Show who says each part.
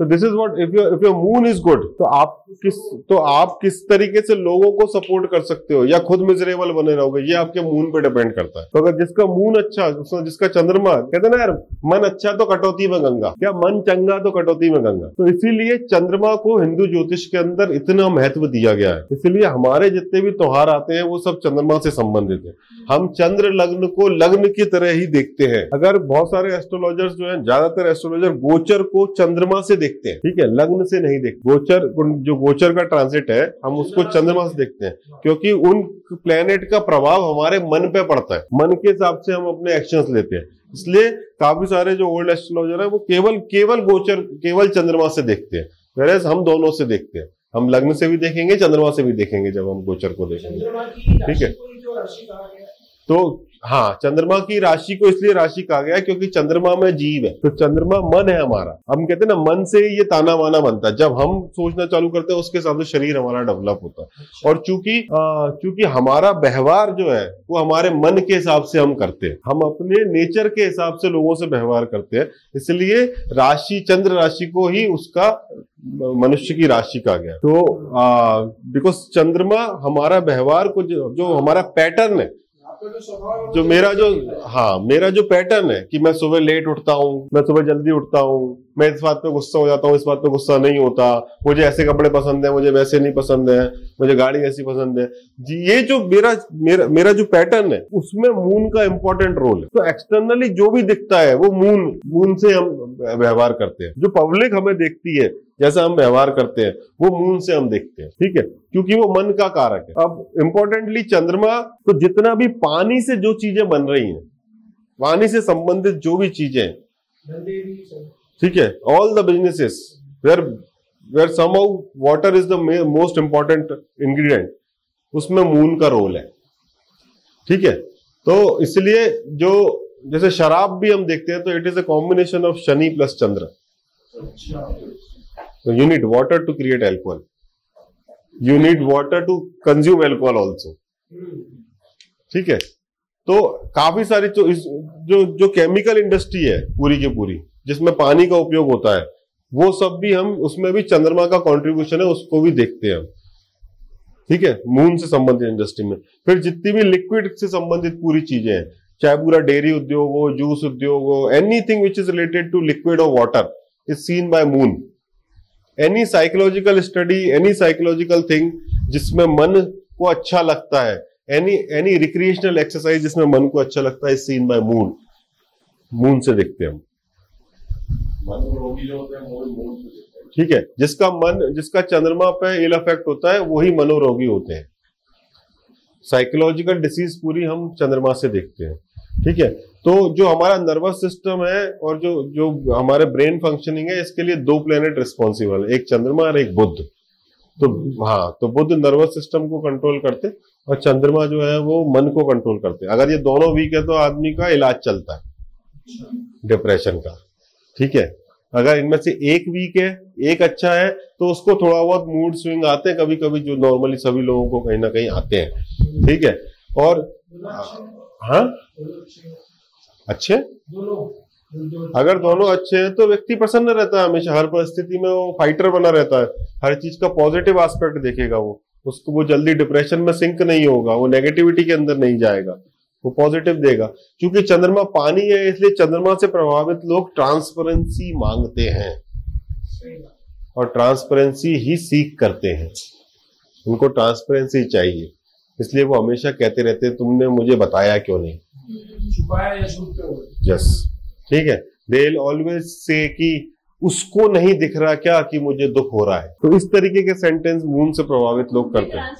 Speaker 1: तो this is what if your if your moon is good तो आप किस तो आप किस तरीके से लोगों को सपोर्ट कर सकते हो? या खुद मिजरेबल बने रहोगे? ये आपके मून पे डिपेंड करता है। तो अगर जिसका मून अच्छा जिसका चंद्रमा, कहते ना यार, मन अच्छा तो कटौती में गंगा क्या मन चंगा तो कटौती में गंगा। तो इसीलिए चंद्रमा को हिंदू ज्योतिष के अंदर इतना महत्व दिया गया है। इसीलिए हमारे जितने भी त्योहार आते हैं, वो सब चंद्रमा से संबंधित है। हम चंद्र लग्न को लग्न की तरह ही देखते हैं। अगर बहुत सारे एस्ट्रोलॉजर्स जो है, ज़्यादातर एस्ट्रोलॉजर गोचर को चंद्रमा से देखते हैं। ठीक है लग्न से नहीं देखते। गोचर जो गोचर का ट्रांसिट है हम उसको चंद्रमा से देखते हैं। क्योंकि उन प्लेनेट का प्रभाव हमारे मन पे पड़ता है। मन के हिसाब से हम अपने एक्शंस लेते हैं। इसलिए काफ़ी सारे जो ओल्ड एस्ट्रोलॉजर है वो केवल केवल गोचर केवल चंद्रमा से देखते हैं। वेरेज हम दोनों से देखते हैं। हम लग्न से भी देखेंगे चंद्रमा से भी देखेंगे जब हम गोचर को देखेंगे। ठीक है। तो हाँ चंद्रमा की राशि को इसलिए राशि कहा गया क्योंकि चंद्रमा में जीव है। तो चंद्रमा मन है हमारा। हम कहते हैं ना मन से ये ताना वाना बनता है। जब हम सोचना चालू करते हैं उसके हिसाब से शरीर हमारा डेवलप होता है। और चूँकि चूँकि हमारा व्यवहार जो है वो हमारे मन के हिसाब से हम करते हैं। हम अपने नेचर के हिसाब से लोगों से व्यवहार करते हैं। इसलिए राशि चंद्र राशि को ही उसका मनुष्य की राशि कहा गया तो बिकॉज़ चंद्रमा हमारा व्यवहार को जो, जो हमारा पैटर्न है
Speaker 2: जो
Speaker 1: जो मेरा जो हाँ मेरा जो पैटर्न है कि मैं सुबह लेट उठता हूँ मैं सुबह जल्दी उठता हूँ मैं इस बात पे गुस्सा हो जाता हूँ, इस बात पे गुस्सा नहीं होता। मुझे ऐसे कपड़े पसंद है, मुझे वैसे नहीं पसंद है, मुझे गाड़ी ऐसी पसंद है। ये जो मेरा मेरा मेरा जो पैटर्न है, उसमें मून का इंपॉर्टेंट रोल है। तो एक्सटर्नली जो भी दिखता है, वो मून मून से हम व्यवहार करते हैं। जो पब्लिक हमें देखती है, जैसा हम व्यवहार करते हैं, वो मून से हम देखते हैं। ठीक है? क्योंकि वो मन का कारक है। अब इंपॉर्टेंटली चंद्रमा तो जितना भी पानी से जो चीज़ें बन रही हैं, पानी से संबंधित जो भी चीज़ें ठीक है all the businesses where where somehow water is the most important ingredient उसमें मून का रोल है। ठीक है तो इसलिए जो जैसे शराब भी हम देखते हैं तो it is a combination of Shani plus Chandra. So you need water to create alcohol. You need water to consume alcohol
Speaker 2: hmm,
Speaker 1: ठीक है तो काफ़ी सारी जो जो केमिकल इंडस्ट्री है पूरी की पूरी जिसमें पानी का उपयोग होता है, वो सब भी हम, उसमें भी चंद्रमा का कंट्रीब्यूशन है, उसको भी देखते हैं ठीक है? मून से संबंधित इंडस्ट्री में। फिर जितनी भी लिक्विड से संबंधित पूरी चीज़ें हैं, चाहे पूरा डेयरी उद्योग हो जूस उद्योग हो anything which is related to liquid और water is seen by moon any psychological study any psychological thing जिसमें मन को अच्छा लगता है एनी एनी रिक्रिएशनल एक्सरसाइज जिसमें मन को अच्छा लगता है सीन बाय मून मून से देखते हैं हम
Speaker 3: मनोरोगी जो होते हैं वो मूड से देखते हैं
Speaker 1: ठीक है जिसका मन जिसका चंद्रमा पे इल इफ़ेक्ट होता है वही मनोरोगी होते हैं। साइकोलॉजिकल डिसीज पूरी हम चंद्रमा से देखते हैं। ठीक है तो जो हमारा नर्वस सिस्टम है और जो जो हमारे ब्रेन फंक्शनिंग है इसके लिए दो प्लेनेट रिस्पॉन्सिबल है एक चंद्रमा और एक बुद्ध तो हाँ तो बुद्ध नर्वस सिस्टम को कंट्रोल करते और चंद्रमा जो है वो मन को कंट्रोल करते। अगर ये दोनों वीक है तो आदमी का इलाज चलता है। डिप्रेशन का। ठीक है? अगर इनमें से एक वीक है एक अच्छा है तो उसको थोड़ा बहुत मूड स्विंग आते हैं कभी कभी जो नॉर्मली सभी लोगों को कहीं ना कहीं आते हैं। ठीक है? और
Speaker 2: हैं, अच्छे?
Speaker 1: अगर दोनों अच्छे हैं तो व्यक्ति प्रसन्न रहता है हमेशा। हर परिस्थिति में वो फाइटर बना रहता है। हर चीज़ का पॉजिटिव एस्पेक्ट देखेगा वो। उसको वो जल्दी डिप्रेशन में सिंक नहीं होगा वो नेगेटिविटी के अंदर नहीं जाएगा। वो पॉजिटिव देगा। क्योंकि चंद्रमा पानी है इसलिए चंद्रमा से प्रभावित लोग ट्रांसपेरेंसी मांगते हैं। और ट्रांसपेरेंसी ही सीख करते हैं। उनको ट्रांसपेरेंसी चाहिए। इसलिए वो हमेशा कहते रहते हैं तुमने मुझे बताया क्यों नहीं? यस ठीक है? दे ऑलवेज से कि उसको नहीं दिख रहा क्या कि मुझे दुख हो रहा है। तो इस तरीके के सेंटेंस मून से प्रभावित लोग करते हैं।